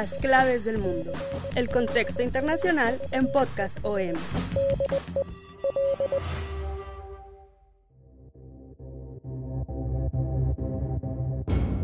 Las claves del mundo. El contexto internacional en Podcast OM.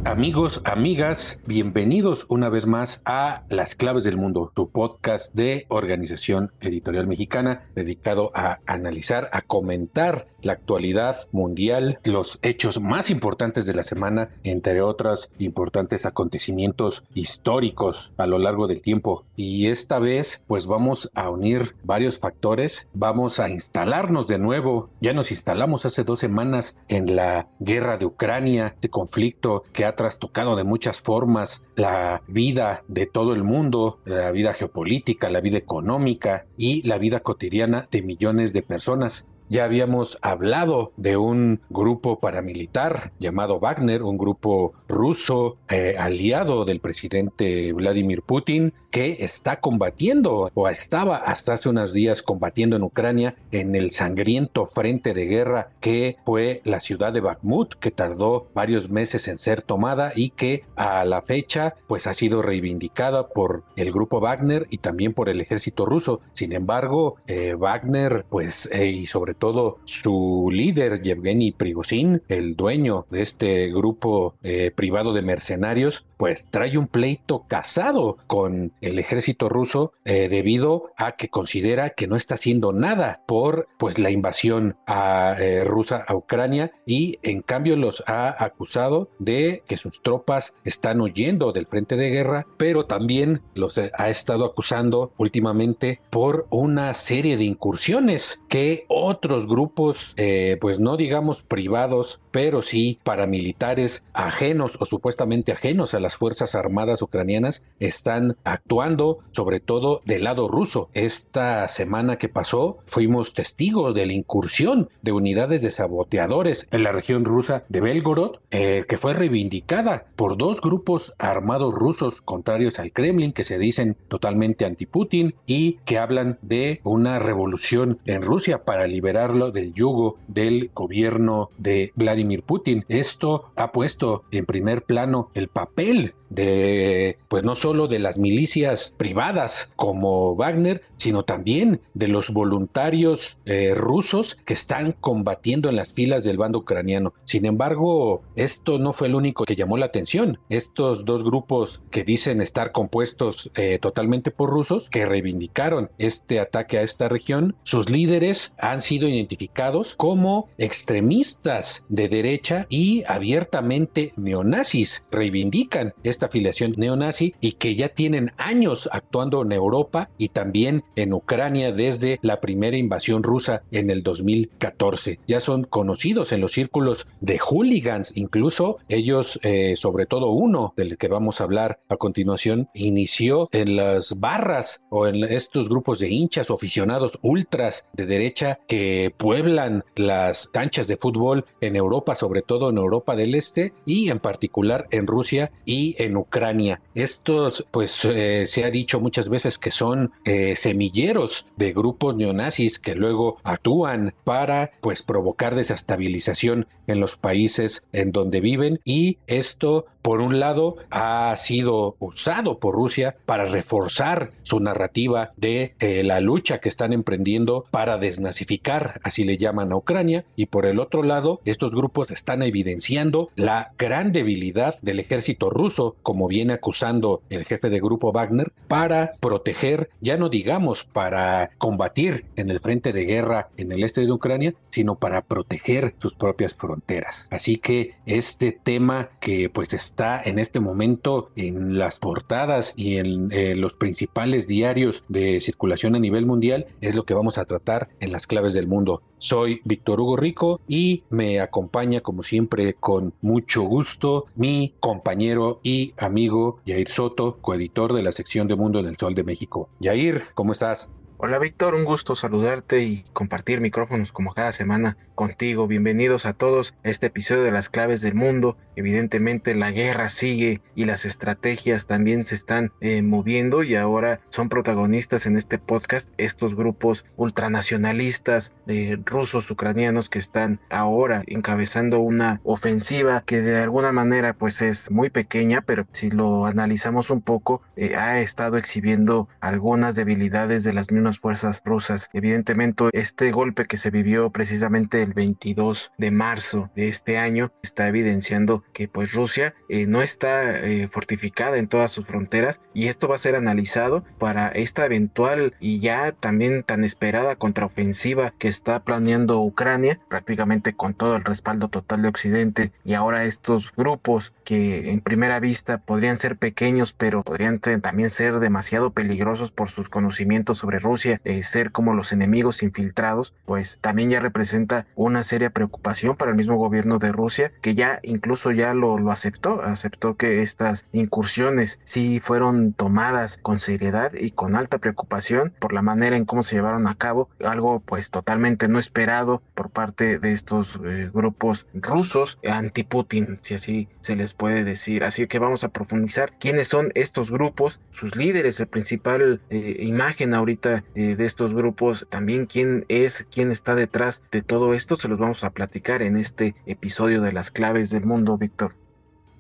Amigos, amigas, bienvenidos una vez más a Las Claves del Mundo, tu podcast de Organización Editorial Mexicana dedicado a analizar, a comentar la actualidad mundial, los hechos más importantes de la semana, entre otros importantes acontecimientos históricos a lo largo del tiempo. Y esta vez, pues vamos a unir varios factores, vamos a instalarnos de nuevo, ya nos instalamos hace dos semanas en la guerra de Ucrania, este conflicto que ha trastocado de muchas formas la vida de todo el mundo, la vida geopolítica, la vida económica y la vida cotidiana de millones de personas. Ya habíamos hablado de un grupo paramilitar llamado Wagner, un grupo ruso eh, aliado del presidente Vladimir Putin, que está combatiendo o estaba hasta hace unos días combatiendo en Ucrania en el sangriento frente de guerra que fue la ciudad de Bakhmut, que tardó varios meses en ser tomada y que a la fecha pues ha sido reivindicada por el grupo Wagner y también por el ejército ruso. Sin embargo, eh, Wagner pues eh, y sobre todo su líder Yevgeny Prigozhin, el dueño de este grupo eh, privado de mercenarios, pues trae un pleito casado con el ejército ruso eh, debido a que considera que no está haciendo nada por pues la invasión eh, rusa a Ucrania y en cambio los ha acusado de que sus tropas están huyendo del frente de guerra, pero también los ha estado acusando últimamente por una serie de incursiones que otros grupos, eh, pues no digamos privados, pero sí paramilitares ajenos o supuestamente ajenos a las Fuerzas Armadas ucranianas están actuando sobre todo del lado ruso. Esta semana que pasó fuimos testigos de la incursión de unidades de saboteadores en la región rusa de Belgorod, eh, que fue reivindicada por dos grupos armados rusos contrarios al Kremlin que se dicen totalmente anti-Putin y que hablan de una revolución en Rusia para liberarlo del yugo del gobierno de Vladimir Putin. Esto ha puesto en primer plano el papel de, pues no solo de las milicias privadas como Wagner, sino también de los voluntarios eh, rusos que están combatiendo en las filas del bando ucraniano. Sin embargo, esto no fue el único que llamó la atención. Estos dos grupos que dicen estar compuestos eh, totalmente por rusos, que reivindicaron este ataque a esta región, sus líderes han sido identificados como extremistas de derecha y abiertamente neonazis. Reivindican esta afiliación neonazi y que ya tienen años actuando en Europa y también en Ucrania desde la primera invasión rusa en el 2014. Ya son conocidos en los círculos de hooligans, incluso ellos, eh, sobre todo uno del que vamos a hablar a continuación, inició en las barras o en estos grupos de hinchas o aficionados ultras de derecha que pueblan las canchas de fútbol en Europa, sobre todo en Europa del Este y en particular en Rusia y en Ucrania. Estos, pues eh, se ha dicho muchas veces que son eh, semilleros de grupos neonazis que luego actúan para, pues, provocar desestabilización en los países en donde viven y esto por un lado, ha sido usado por Rusia para reforzar su narrativa de eh, la lucha que están emprendiendo para desnazificar, así le llaman a Ucrania, y por el otro lado, estos grupos están evidenciando la gran debilidad del ejército ruso, como viene acusando el jefe de grupo Wagner, para proteger, ya no digamos para combatir en el frente de guerra en el este de Ucrania, sino para proteger sus propias fronteras. Así que este tema que pues está está en este momento en las portadas y en los principales diarios de circulación a nivel mundial es lo que vamos a tratar en las claves del mundo mundo. Soy Víctor Hugo Rico y me acompaña como siempre con mucho gusto mi compañero y amigo Yair Soto, coeditor de la sección de Mundo en el Sol de México. Yair, ¿cómo estás? Hola Víctor, un gusto saludarte y compartir micrófonos como cada semana contigo. Bienvenidos a todos a este episodio de las claves del mundo. Evidentemente la guerra sigue y las estrategias también se están eh, moviendo y ahora son protagonistas en este podcast estos grupos ultranacionalistas de rusos ucranianos que están ahora encabezando una ofensiva que de alguna manera pues es muy pequeña pero si lo analizamos un poco eh, ha estado exhibiendo algunas debilidades de las mismas fuerzas rusas. Evidentemente, este golpe que se vivió precisamente el 22 de marzo de este año está evidenciando que pues Rusia eh, no está eh, fortificada en todas sus fronteras y esto va a ser analizado para esta eventual y ya también tan esperada contraofensiva que está planeando Ucrania, prácticamente con todo el respaldo total de Occidente y ahora estos grupos que en primera vista podrían ser pequeños pero podrían también ser demasiado peligrosos por sus conocimientos sobre Rusia eh, ser como los enemigos infiltrados, pues también ya representa una seria preocupación para el mismo gobierno de Rusia, que ya incluso ya lo, lo aceptó, aceptó que estas incursiones sí fueron tomadas con seriedad y con alta preocupación por la manera en cómo se llevaron a cabo, algo pues totalmente no esperado por parte de estos eh, grupos rusos anti-Putin, si así se les puede decir. Así que vamos a profundizar quiénes son estos grupos, sus líderes, el principal eh, imagen ahorita eh, de estos grupos, también quién es, quién está detrás de todo esto, se los vamos a platicar en este episodio de las claves del mundo, Víctor.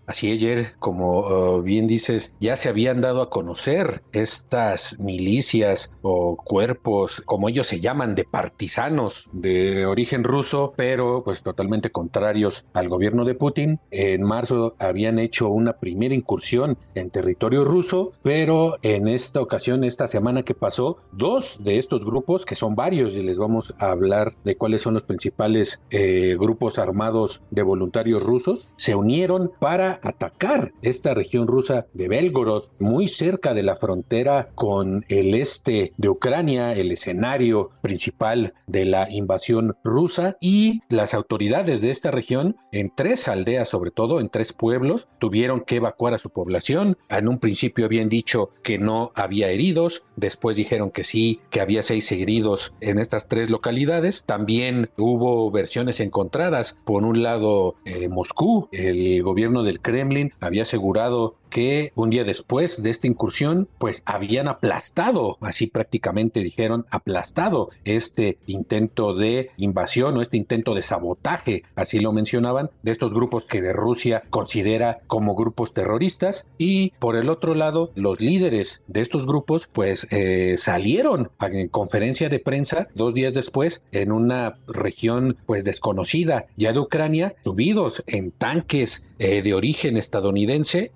Así ayer, como uh, bien dices, ya se habían dado a conocer estas milicias o cuerpos, como ellos se llaman, de partisanos de origen ruso, pero pues totalmente contrarios al gobierno de Putin. En marzo habían hecho una primera incursión en territorio ruso, pero en esta ocasión, esta semana que pasó, dos de estos grupos, que son varios y les vamos a hablar de cuáles son los principales eh, grupos armados de voluntarios rusos, se unieron para atacar esta región rusa de Belgorod, muy cerca de la frontera con el este de Ucrania, el escenario principal de la invasión rusa, y las autoridades de esta región, en tres aldeas sobre todo, en tres pueblos, tuvieron que evacuar a su población. En un principio habían dicho que no había heridos, después dijeron que sí, que había seis heridos en estas tres localidades. También hubo versiones encontradas. Por un lado, eh, Moscú, el gobierno del Kremlin había asegurado que un día después de esta incursión, pues habían aplastado, así prácticamente dijeron, aplastado este intento de invasión o este intento de sabotaje, así lo mencionaban, de estos grupos que Rusia considera como grupos terroristas. Y por el otro lado, los líderes de estos grupos, pues eh, salieron en conferencia de prensa dos días después en una región pues desconocida ya de Ucrania, subidos en tanques eh, de origen estadounidense,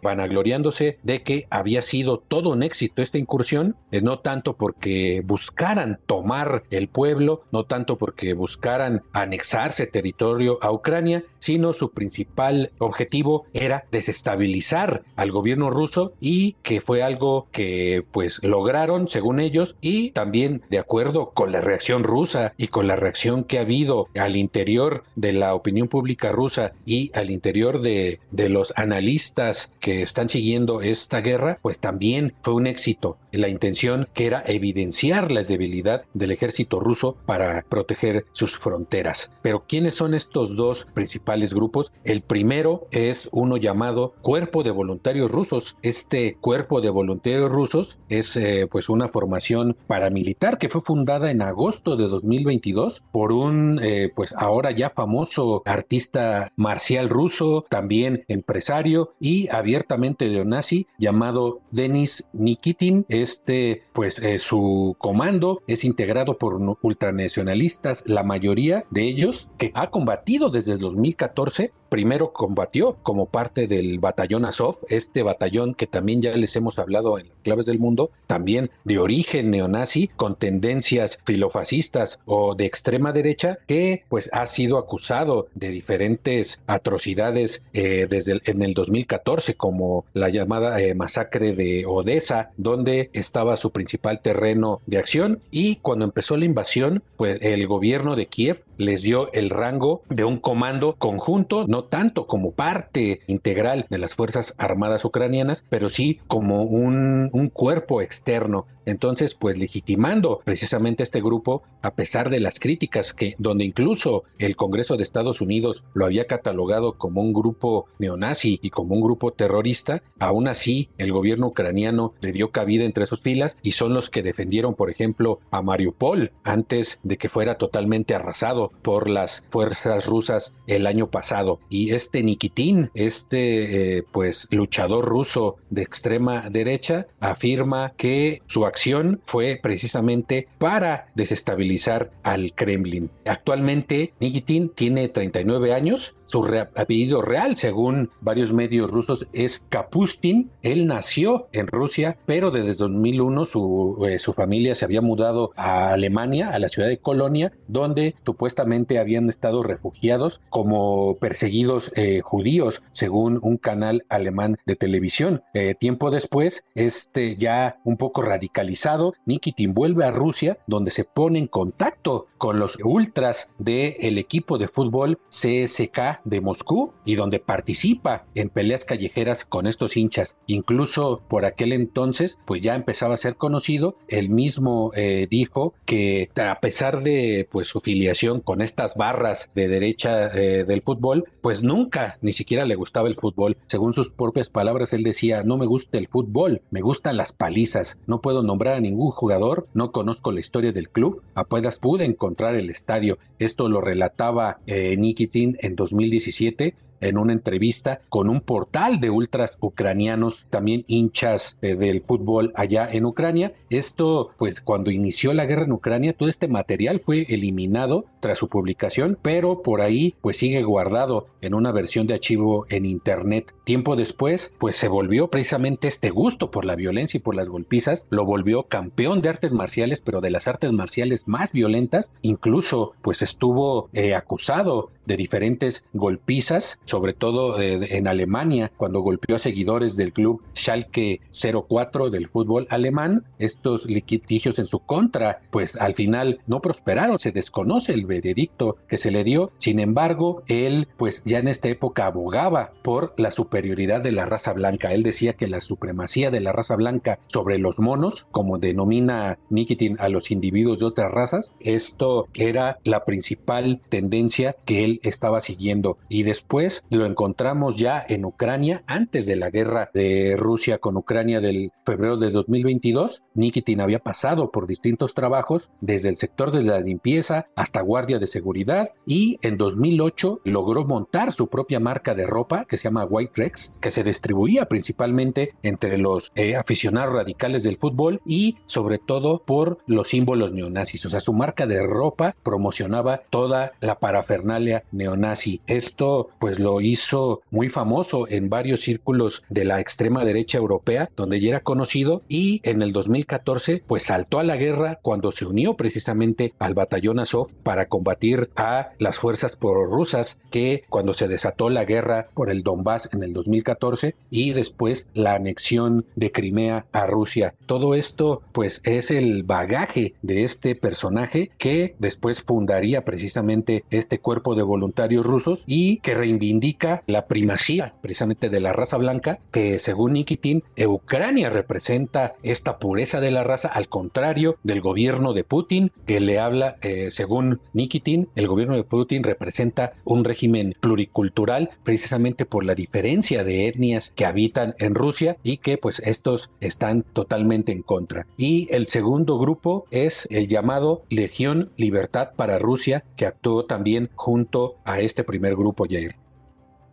de que había sido todo un éxito esta incursión, eh, no tanto porque buscaran tomar el pueblo, no tanto porque buscaran anexarse territorio a Ucrania, sino su principal objetivo era desestabilizar al gobierno ruso y que fue algo que pues lograron según ellos y también de acuerdo con la reacción rusa y con la reacción que ha habido al interior de la opinión pública rusa y al interior de de, los analistas que están siguiendo esta guerra, pues también fue un éxito. La intención que era evidenciar la debilidad del ejército ruso para proteger sus fronteras. Pero ¿quiénes son estos dos principales grupos? El primero es uno llamado Cuerpo de Voluntarios Rusos. Este Cuerpo de Voluntarios Rusos es eh, pues una formación paramilitar que fue fundada en agosto de 2022 por un eh, pues ahora ya famoso artista marcial ruso, también empresario y abiertamente neonazi llamado Denis Nikitin. Este, pues eh, su comando es integrado por ultranacionalistas, la mayoría de ellos que ha combatido desde el 2014 primero combatió como parte del batallón Azov, este batallón que también ya les hemos hablado en las claves del mundo, también de origen neonazi, con tendencias filofascistas o de extrema derecha, que pues ha sido acusado de diferentes atrocidades eh, desde en el 2014, como la llamada eh, masacre de Odessa, donde estaba su principal terreno de acción y cuando empezó la invasión, pues el gobierno de Kiev les dio el rango de un comando conjunto, no tanto como parte integral de las Fuerzas Armadas ucranianas, pero sí como un, cuerpo externo. Entonces, pues legitimando precisamente este grupo, a pesar de las críticas que, donde incluso el Congreso de Estados Unidos lo había catalogado como un grupo neonazi y como un grupo terrorista, aún así el gobierno ucraniano le dio cabida entre sus filas y son los que defendieron, por ejemplo, a Mariupol antes de que fuera totalmente arrasado por las fuerzas rusas el año pasado. Y este Nikitin, este eh, pues luchador ruso de extrema derecha, afirma que su acción fue precisamente para desestabilizar al Kremlin. Actualmente, Nikitin tiene 39 años su apellido real, según varios medios rusos, es Kapustin. Él nació en Rusia, pero desde 2001 su, eh, su familia se había mudado a Alemania, a la ciudad de Colonia, donde supuestamente habían estado refugiados como perseguidos eh, judíos, según un canal alemán de televisión. Eh, tiempo después, este ya un poco radicalizado, Nikitin vuelve a Rusia, donde se pone en contacto con los ultras del equipo de fútbol CSK de Moscú y donde participa en peleas callejeras con estos hinchas. Incluso por aquel entonces, pues ya empezaba a ser conocido. Él mismo eh, dijo que a pesar de pues su filiación con estas barras de derecha eh, del fútbol, pues nunca ni siquiera le gustaba el fútbol. Según sus propias palabras, él decía, no me gusta el fútbol, me gustan las palizas. No puedo nombrar a ningún jugador, no conozco la historia del club, apenas pude encontrar el estadio. Esto lo relataba eh, Nikitin en 2000 2017 en una entrevista con un portal de ultras ucranianos, también hinchas eh, del fútbol allá en Ucrania. Esto, pues cuando inició la guerra en Ucrania, todo este material fue eliminado tras su publicación, pero por ahí pues sigue guardado en una versión de archivo en internet. Tiempo después, pues se volvió precisamente este gusto por la violencia y por las golpizas, lo volvió campeón de artes marciales, pero de las artes marciales más violentas, incluso pues estuvo eh, acusado de diferentes golpizas sobre todo en Alemania, cuando golpeó a seguidores del club Schalke 04 del fútbol alemán. Estos litigios en su contra, pues al final no prosperaron, se desconoce el veredicto que se le dio. Sin embargo, él, pues ya en esta época abogaba por la superioridad de la raza blanca. Él decía que la supremacía de la raza blanca sobre los monos, como denomina Nikitin a los individuos de otras razas, esto era la principal tendencia que él estaba siguiendo. Y después lo encontramos ya en Ucrania antes de la guerra de Rusia con Ucrania del febrero de 2022. Nikitin había pasado por distintos trabajos, desde el sector de la limpieza hasta guardia de seguridad y en 2008 logró montar su propia marca de ropa que se llama White Rex, que se distribuía principalmente entre los eh, aficionados radicales del fútbol y sobre todo por los símbolos neonazis. O sea, su marca de ropa promocionaba toda la parafernalia neonazi. Esto pues lo hizo muy famoso en varios círculos de la extrema derecha europea, donde ya era conocido, y en el 2014 pues saltó a la guerra cuando se unió precisamente al batallón Azov para combatir a las fuerzas prorrusas que cuando se desató la guerra por el Donbass en el 2014 y después la anexión de Crimea a Rusia. Todo esto pues es el bagaje de este personaje que después fundaría precisamente este cuerpo de voluntarios rusos y que reivindica indica la primacía precisamente de la raza blanca, que según Nikitin, Ucrania representa esta pureza de la raza, al contrario del gobierno de Putin, que le habla, eh, según Nikitin, el gobierno de Putin representa un régimen pluricultural precisamente por la diferencia de etnias que habitan en Rusia y que pues estos están totalmente en contra. Y el segundo grupo es el llamado Legión Libertad para Rusia, que actuó también junto a este primer grupo, Jair.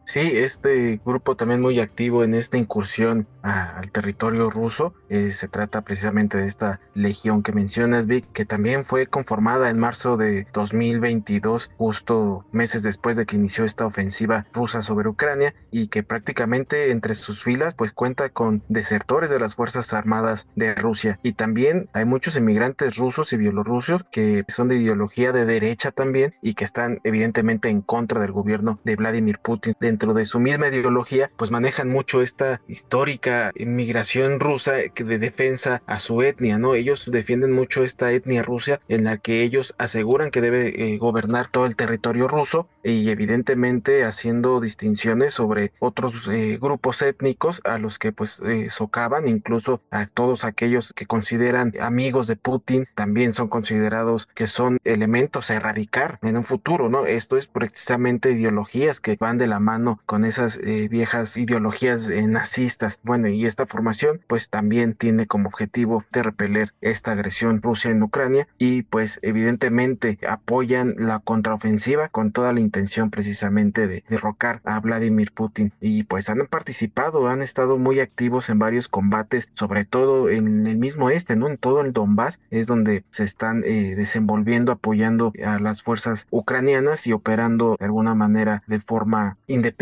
Sí, este grupo también muy activo en esta incursión al territorio ruso. Eh, se trata precisamente de esta legión que mencionas, Vic, que también fue conformada en marzo de 2022, justo meses después de que inició esta ofensiva rusa sobre Ucrania y que prácticamente entre sus filas pues cuenta con desertores de las Fuerzas Armadas de Rusia. Y también hay muchos inmigrantes rusos y bielorrusios que son de ideología de derecha también y que están evidentemente en contra del gobierno de Vladimir Putin dentro de su misma ideología, pues manejan mucho esta histórica inmigración rusa de defensa a su etnia, ¿no? Ellos defienden mucho esta etnia rusa en la que ellos aseguran que debe eh, gobernar todo el territorio ruso y evidentemente haciendo distinciones sobre otros eh, grupos étnicos a los que pues eh, socavan, incluso a todos aquellos que consideran amigos de Putin también son considerados que son elementos a erradicar en un futuro, ¿no? Esto es precisamente ideologías que van de la mano con esas viejas ideologías nazistas. Bueno, y esta formación pues también tiene como objetivo de repeler esta agresión Rusia en Ucrania y pues evidentemente apoyan la contraofensiva con toda la intención precisamente de derrocar a Vladimir Putin y pues han participado, han estado muy activos en varios combates, sobre todo en el mismo este, ¿no? En todo el Donbass es donde se están eh, desenvolviendo, apoyando a las fuerzas ucranianas y operando de alguna manera de forma independiente,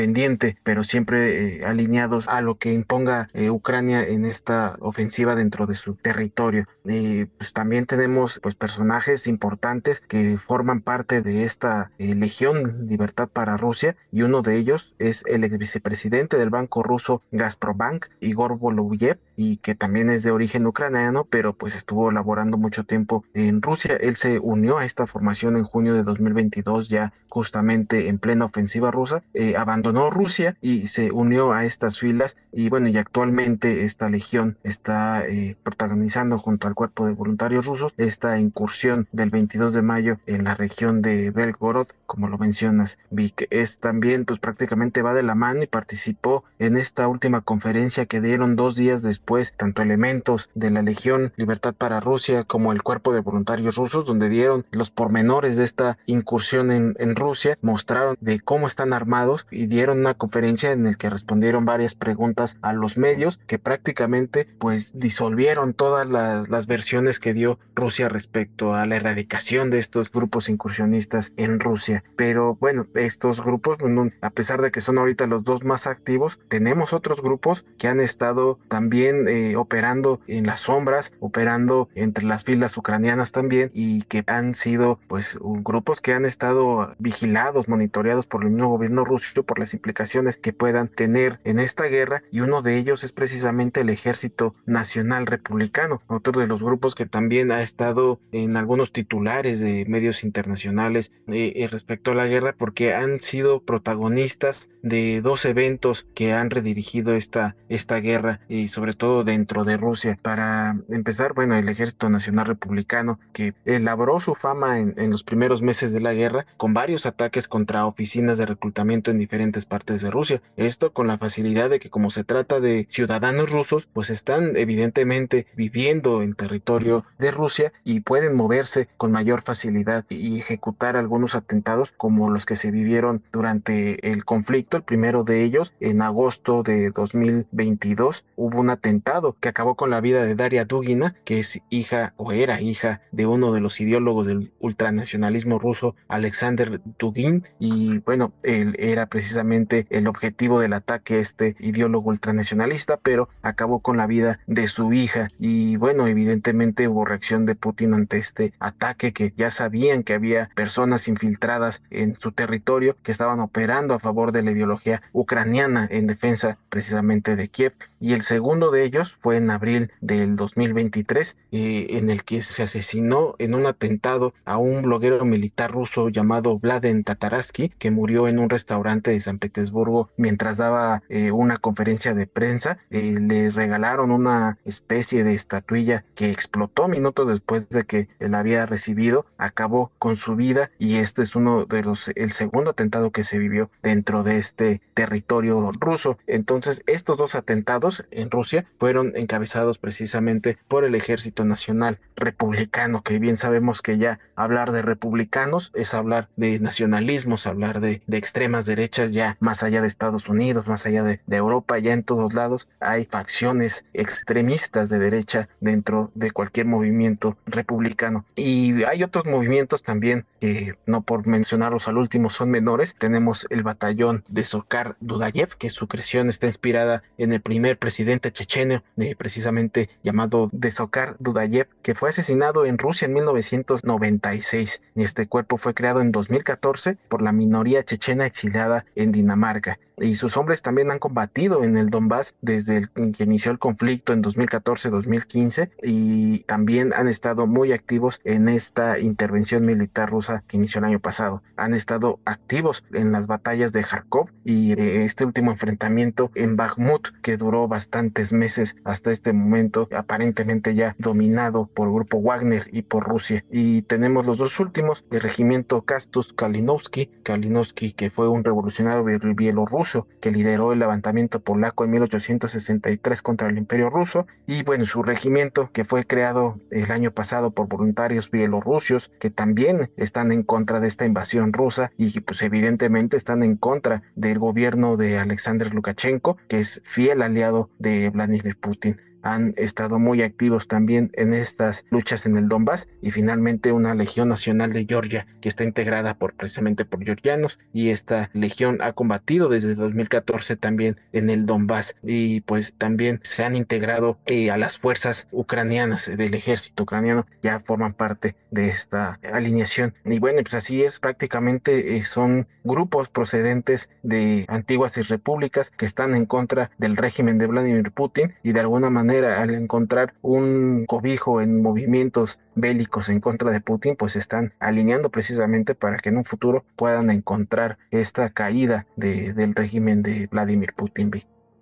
pero siempre eh, alineados a lo que imponga eh, Ucrania en esta ofensiva dentro de su territorio. pues también tenemos pues personajes importantes que forman parte de esta eh, Legión Libertad para Rusia y uno de ellos es el ex vicepresidente del banco ruso Gazprobank, Igor Voloviev, y que también es de origen ucraniano, pero pues estuvo laborando mucho tiempo en Rusia. Él se unió a esta formación en junio de 2022, ya justamente en plena ofensiva rusa, eh, abandonó Rusia y se unió a estas filas y bueno, y actualmente esta legión está eh, protagonizando junto al cuerpo de voluntarios rusos esta incursión del 22 de mayo en la región de Belgorod, como lo mencionas, Vic. Es también, pues prácticamente va de la mano y participó en esta última conferencia que dieron dos días después, tanto elementos de la Legión Libertad para Rusia como el cuerpo de voluntarios rusos, donde dieron los pormenores de esta incursión en, en Rusia, mostraron de cómo están armados y dieron una conferencia en la que respondieron varias preguntas a los medios que prácticamente pues disolvieron todas las, versiones que dio Rusia respecto a la erradicación de estos grupos incursionistas en Rusia. Pero bueno, estos grupos, a pesar de que son ahorita los dos más activos, tenemos otros grupos que han estado también eh, operando en las sombras, operando entre las filas ucranianas también y que han sido pues grupos que han estado vigilados, monitoreados por el mismo gobierno ruso por las implicaciones que puedan tener en esta guerra y uno de ellos es precisamente el Ejército Nacional Republicano, otro de los grupos que también ha estado en algunos titulares de medios internacionales eh, eh, respecto a la guerra porque han sido protagonistas de dos eventos que han redirigido esta, esta guerra y sobre todo dentro de Rusia. Para empezar, bueno, el Ejército Nacional Republicano que elaboró su fama en, en los primeros meses de la guerra con varios ataques contra oficinas de reclutamiento en diferentes partes de Rusia. Esto con la facilidad de que como se trata de ciudadanos rusos, pues están evidentemente viviendo en territorio de Rusia y pueden moverse con mayor facilidad y ejecutar algunos atentados como los que se vivieron durante el conflicto. El primero de ellos, en agosto de 2022, hubo un atentado que acabó con la vida de Daria Dugina, que es hija o era hija de uno de los ideólogos del ultranacionalismo ruso, Alexander Dugin. Y bueno, él era precisamente el objetivo del ataque este ideólogo ultranacionalista, pero acabó con la vida de su hija. Y bueno, evidentemente hubo reacción de Putin ante este ataque que ya sabían que había personas infiltradas en su territorio que estaban operando a favor de la ideología ucraniana en defensa precisamente de Kiev. Y el segundo de ellos fue en abril del 2023, eh, en el que se asesinó en un atentado a un bloguero militar ruso llamado Vladen Tataraski, que murió en un restaurante de San Petersburgo mientras daba eh, una conferencia de prensa. Eh, le regalaron una especie de estatuilla que explotó minutos después de que él había recibido, acabó con su vida y este es uno de los, el segundo atentado que se vivió dentro de este territorio ruso. Entonces, estos dos atentados en Rusia fueron encabezados precisamente por el Ejército Nacional Republicano, que bien sabemos que ya hablar de republicanos es hablar de nacionalismos, hablar de extremas derechas ya más allá de Estados Unidos, más allá de, de Europa, ya en todos lados hay facciones extremistas de derecha dentro de cualquier movimiento republicano. Y hay otros movimientos también que no por mencionarlos al último son menores. Tenemos el batallón de Sokar Dudayev, que su creación está inspirada en el primer presidente checheno, eh, precisamente llamado de Sokar Dudayev, que fue asesinado en Rusia en 1996. Este cuerpo fue creado en 2014 por la minoría chechena exiliada en en Dinamarca. Y sus hombres también han combatido en el Donbass desde el, que inició el conflicto en 2014-2015 y también han estado muy activos en esta intervención militar rusa que inició el año pasado. Han estado activos en las batallas de Kharkov y eh, este último enfrentamiento en Bakhmut que duró bastantes meses hasta este momento, aparentemente ya dominado por el grupo Wagner y por Rusia. Y tenemos los dos últimos, el regimiento Kastus Kalinowski, Kalinowski que fue un revolucionario bielorruso que lideró el levantamiento polaco en 1863 contra el imperio ruso y bueno, su regimiento que fue creado el año pasado por voluntarios bielorrusios que también están en contra de esta invasión rusa y pues evidentemente están en contra del gobierno de Alexander Lukashenko, que es fiel aliado de Vladimir Putin han estado muy activos también en estas luchas en el Donbass y finalmente una Legión Nacional de Georgia que está integrada por precisamente por georgianos y esta legión ha combatido desde 2014 también en el Donbass y pues también se han integrado eh, a las fuerzas ucranianas del ejército ucraniano ya forman parte de esta alineación. Y bueno pues así es prácticamente eh, son grupos procedentes de antiguas repúblicas que están en contra del régimen de Vladimir Putin y de alguna manera al encontrar un cobijo en movimientos bélicos en contra de Putin, pues están alineando precisamente para que en un futuro puedan encontrar esta caída del régimen de Vladimir Putin.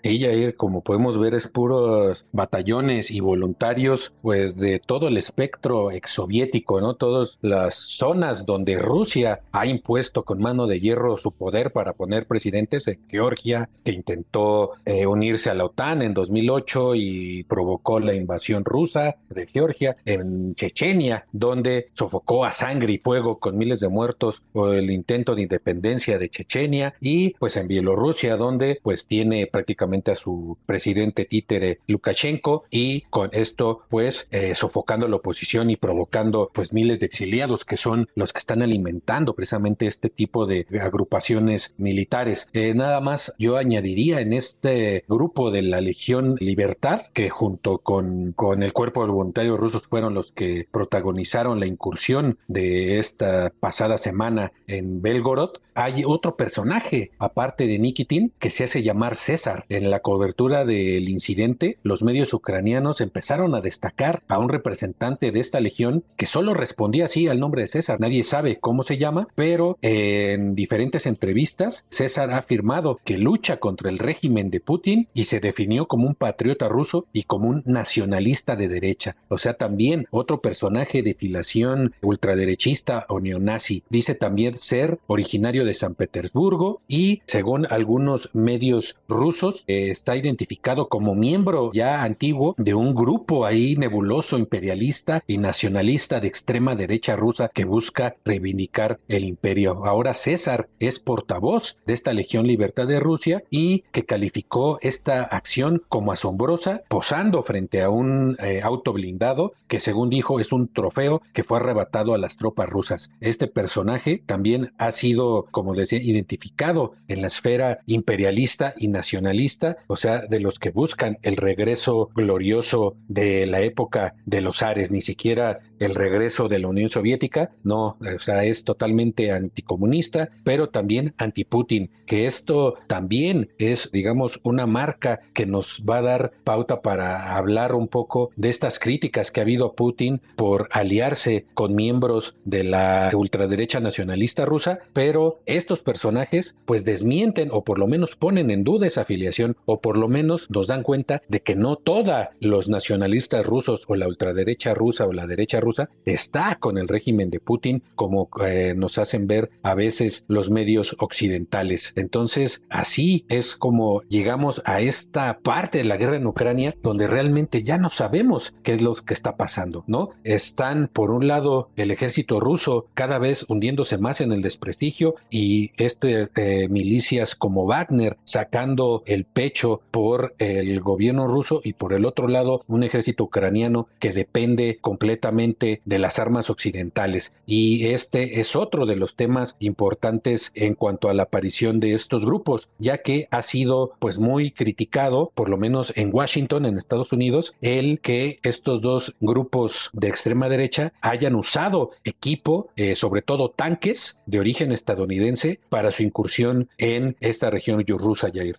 Ella, como podemos ver, es puros batallones y voluntarios, pues de todo el espectro exsoviético, ¿no? Todas las zonas donde Rusia ha impuesto con mano de hierro su poder para poner presidentes en Georgia, que intentó eh, unirse a la OTAN en 2008 y provocó la invasión rusa de Georgia, en Chechenia, donde sofocó a sangre y fuego con miles de muertos el intento de independencia de Chechenia, y pues en Bielorrusia, donde pues tiene prácticamente a su presidente títere Lukashenko y con esto pues eh, sofocando la oposición y provocando pues miles de exiliados que son los que están alimentando precisamente este tipo de agrupaciones militares. Eh, nada más yo añadiría en este grupo de la Legión Libertad que junto con, con el cuerpo de voluntarios rusos fueron los que protagonizaron la incursión de esta pasada semana en Belgorod, hay otro personaje aparte de Nikitin que se hace llamar César en la cobertura del incidente, los medios ucranianos empezaron a destacar a un representante de esta legión que solo respondía así al nombre de César. Nadie sabe cómo se llama, pero en diferentes entrevistas César ha afirmado que lucha contra el régimen de Putin y se definió como un patriota ruso y como un nacionalista de derecha. O sea, también otro personaje de filación ultraderechista o neonazi. Dice también ser originario de San Petersburgo y, según algunos medios rusos, está identificado como miembro ya antiguo de un grupo ahí nebuloso, imperialista y nacionalista de extrema derecha rusa que busca reivindicar el imperio. Ahora César es portavoz de esta Legión Libertad de Rusia y que calificó esta acción como asombrosa, posando frente a un eh, auto blindado que según dijo es un trofeo que fue arrebatado a las tropas rusas. Este personaje también ha sido, como decía, identificado en la esfera imperialista y nacionalista o sea, de los que buscan el regreso glorioso de la época de los Ares, ni siquiera el regreso de la Unión Soviética, no, o sea, es totalmente anticomunista, pero también anti-Putin, que esto también es, digamos, una marca que nos va a dar pauta para hablar un poco de estas críticas que ha habido a Putin por aliarse con miembros de la ultraderecha nacionalista rusa, pero estos personajes pues desmienten o por lo menos ponen en duda esa afiliación o por lo menos nos dan cuenta de que no todos los nacionalistas rusos o la ultraderecha rusa o la derecha rusa está con el régimen de Putin, como eh, nos hacen ver a veces los medios occidentales. Entonces, así es como llegamos a esta parte de la guerra en Ucrania, donde realmente ya no sabemos qué es lo que está pasando, ¿no? Están, por un lado, el ejército ruso cada vez hundiéndose más en el desprestigio y este eh, milicias como Wagner sacando el pecho por el gobierno ruso y por el otro lado un ejército ucraniano que depende completamente de las armas occidentales. Y este es otro de los temas importantes en cuanto a la aparición de estos grupos, ya que ha sido pues muy criticado, por lo menos en Washington, en Estados Unidos, el que estos dos grupos de extrema derecha hayan usado equipo, eh, sobre todo tanques de origen estadounidense, para su incursión en esta región rusa, Jair.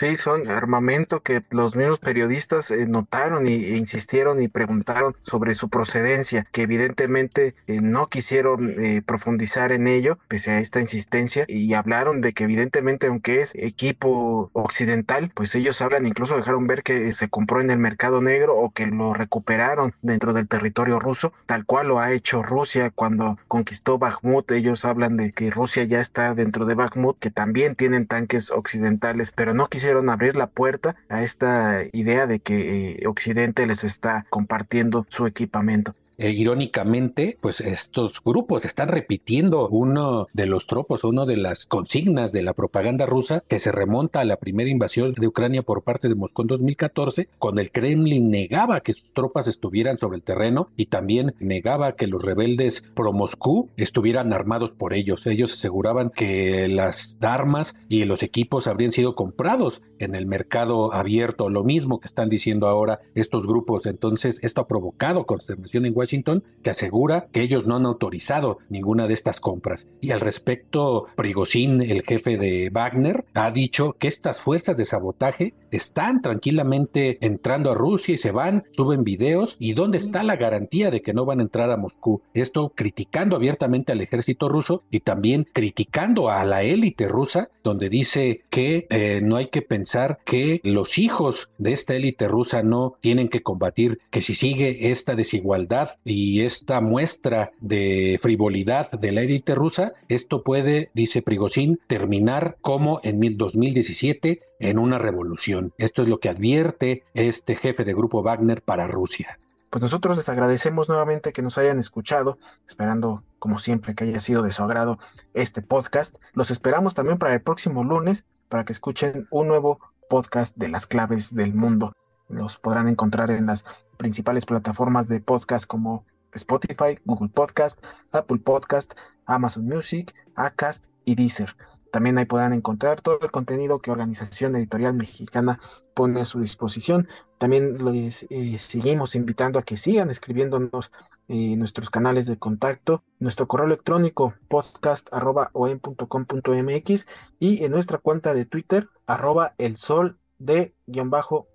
Sí, son armamento que los mismos periodistas eh, notaron y, e insistieron y preguntaron sobre su procedencia, que evidentemente eh, no quisieron eh, profundizar en ello, pese a esta insistencia, y hablaron de que evidentemente aunque es equipo occidental, pues ellos hablan, incluso dejaron ver que se compró en el mercado negro o que lo recuperaron dentro del territorio ruso, tal cual lo ha hecho Rusia cuando conquistó Bakhmut, ellos hablan de que Rusia ya está dentro de Bakhmut, que también tienen tanques occidentales, pero no quisieron quisieron abrir la puerta a esta idea de que eh, Occidente les está compartiendo su equipamiento. Eh, irónicamente, pues estos grupos están repitiendo uno de los tropos, uno de las consignas de la propaganda rusa que se remonta a la primera invasión de Ucrania por parte de Moscú en 2014, cuando el Kremlin negaba que sus tropas estuvieran sobre el terreno y también negaba que los rebeldes pro Moscú estuvieran armados por ellos. Ellos aseguraban que las armas y los equipos habrían sido comprados en el mercado abierto, lo mismo que están diciendo ahora estos grupos. Entonces, esto ha provocado consternación en Washington que asegura que ellos no han autorizado ninguna de estas compras. Y al respecto, Prigozhin, el jefe de Wagner, ha dicho que estas fuerzas de sabotaje están tranquilamente entrando a Rusia y se van, suben videos. ¿Y dónde está la garantía de que no van a entrar a Moscú? Esto criticando abiertamente al ejército ruso y también criticando a la élite rusa, donde dice que eh, no hay que pensar que los hijos de esta élite rusa no tienen que combatir, que si sigue esta desigualdad y esta muestra de frivolidad de la élite rusa, esto puede, dice Prigozhin, terminar como en 2017 en una revolución. Esto es lo que advierte este jefe de grupo Wagner para Rusia. Pues nosotros les agradecemos nuevamente que nos hayan escuchado, esperando como siempre que haya sido de su agrado este podcast. Los esperamos también para el próximo lunes para que escuchen un nuevo podcast de las claves del mundo. Los podrán encontrar en las principales plataformas de podcast como Spotify, Google Podcast, Apple Podcast, Amazon Music, Acast y Deezer. También ahí podrán encontrar todo el contenido que Organización Editorial Mexicana pone a su disposición. También les eh, seguimos invitando a que sigan escribiéndonos en nuestros canales de contacto, nuestro correo electrónico podcast.com.mx y en nuestra cuenta de Twitter arroba el sol de guion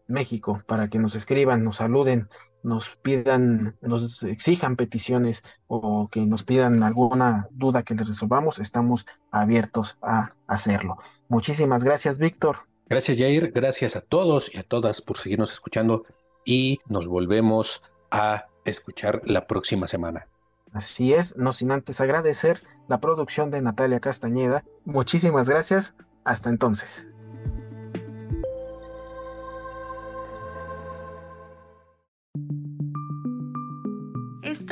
México para que nos escriban, nos saluden, nos pidan, nos exijan peticiones o que nos pidan alguna duda que les resolvamos, estamos abiertos a hacerlo. Muchísimas gracias, Víctor. Gracias, Jair. Gracias a todos y a todas por seguirnos escuchando y nos volvemos a escuchar la próxima semana. Así es, no sin antes agradecer la producción de Natalia Castañeda. Muchísimas gracias. Hasta entonces.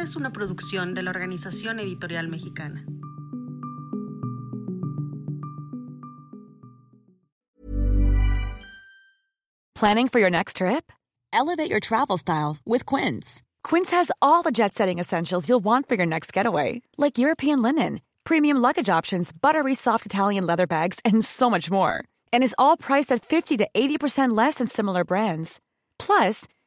Es una producción de la Organización Editorial Mexicana. Planning for your next trip? Elevate your travel style with Quince. Quince has all the jet setting essentials you'll want for your next getaway, like European linen, premium luggage options, buttery soft Italian leather bags, and so much more. And is all priced at 50 to 80% less than similar brands. Plus,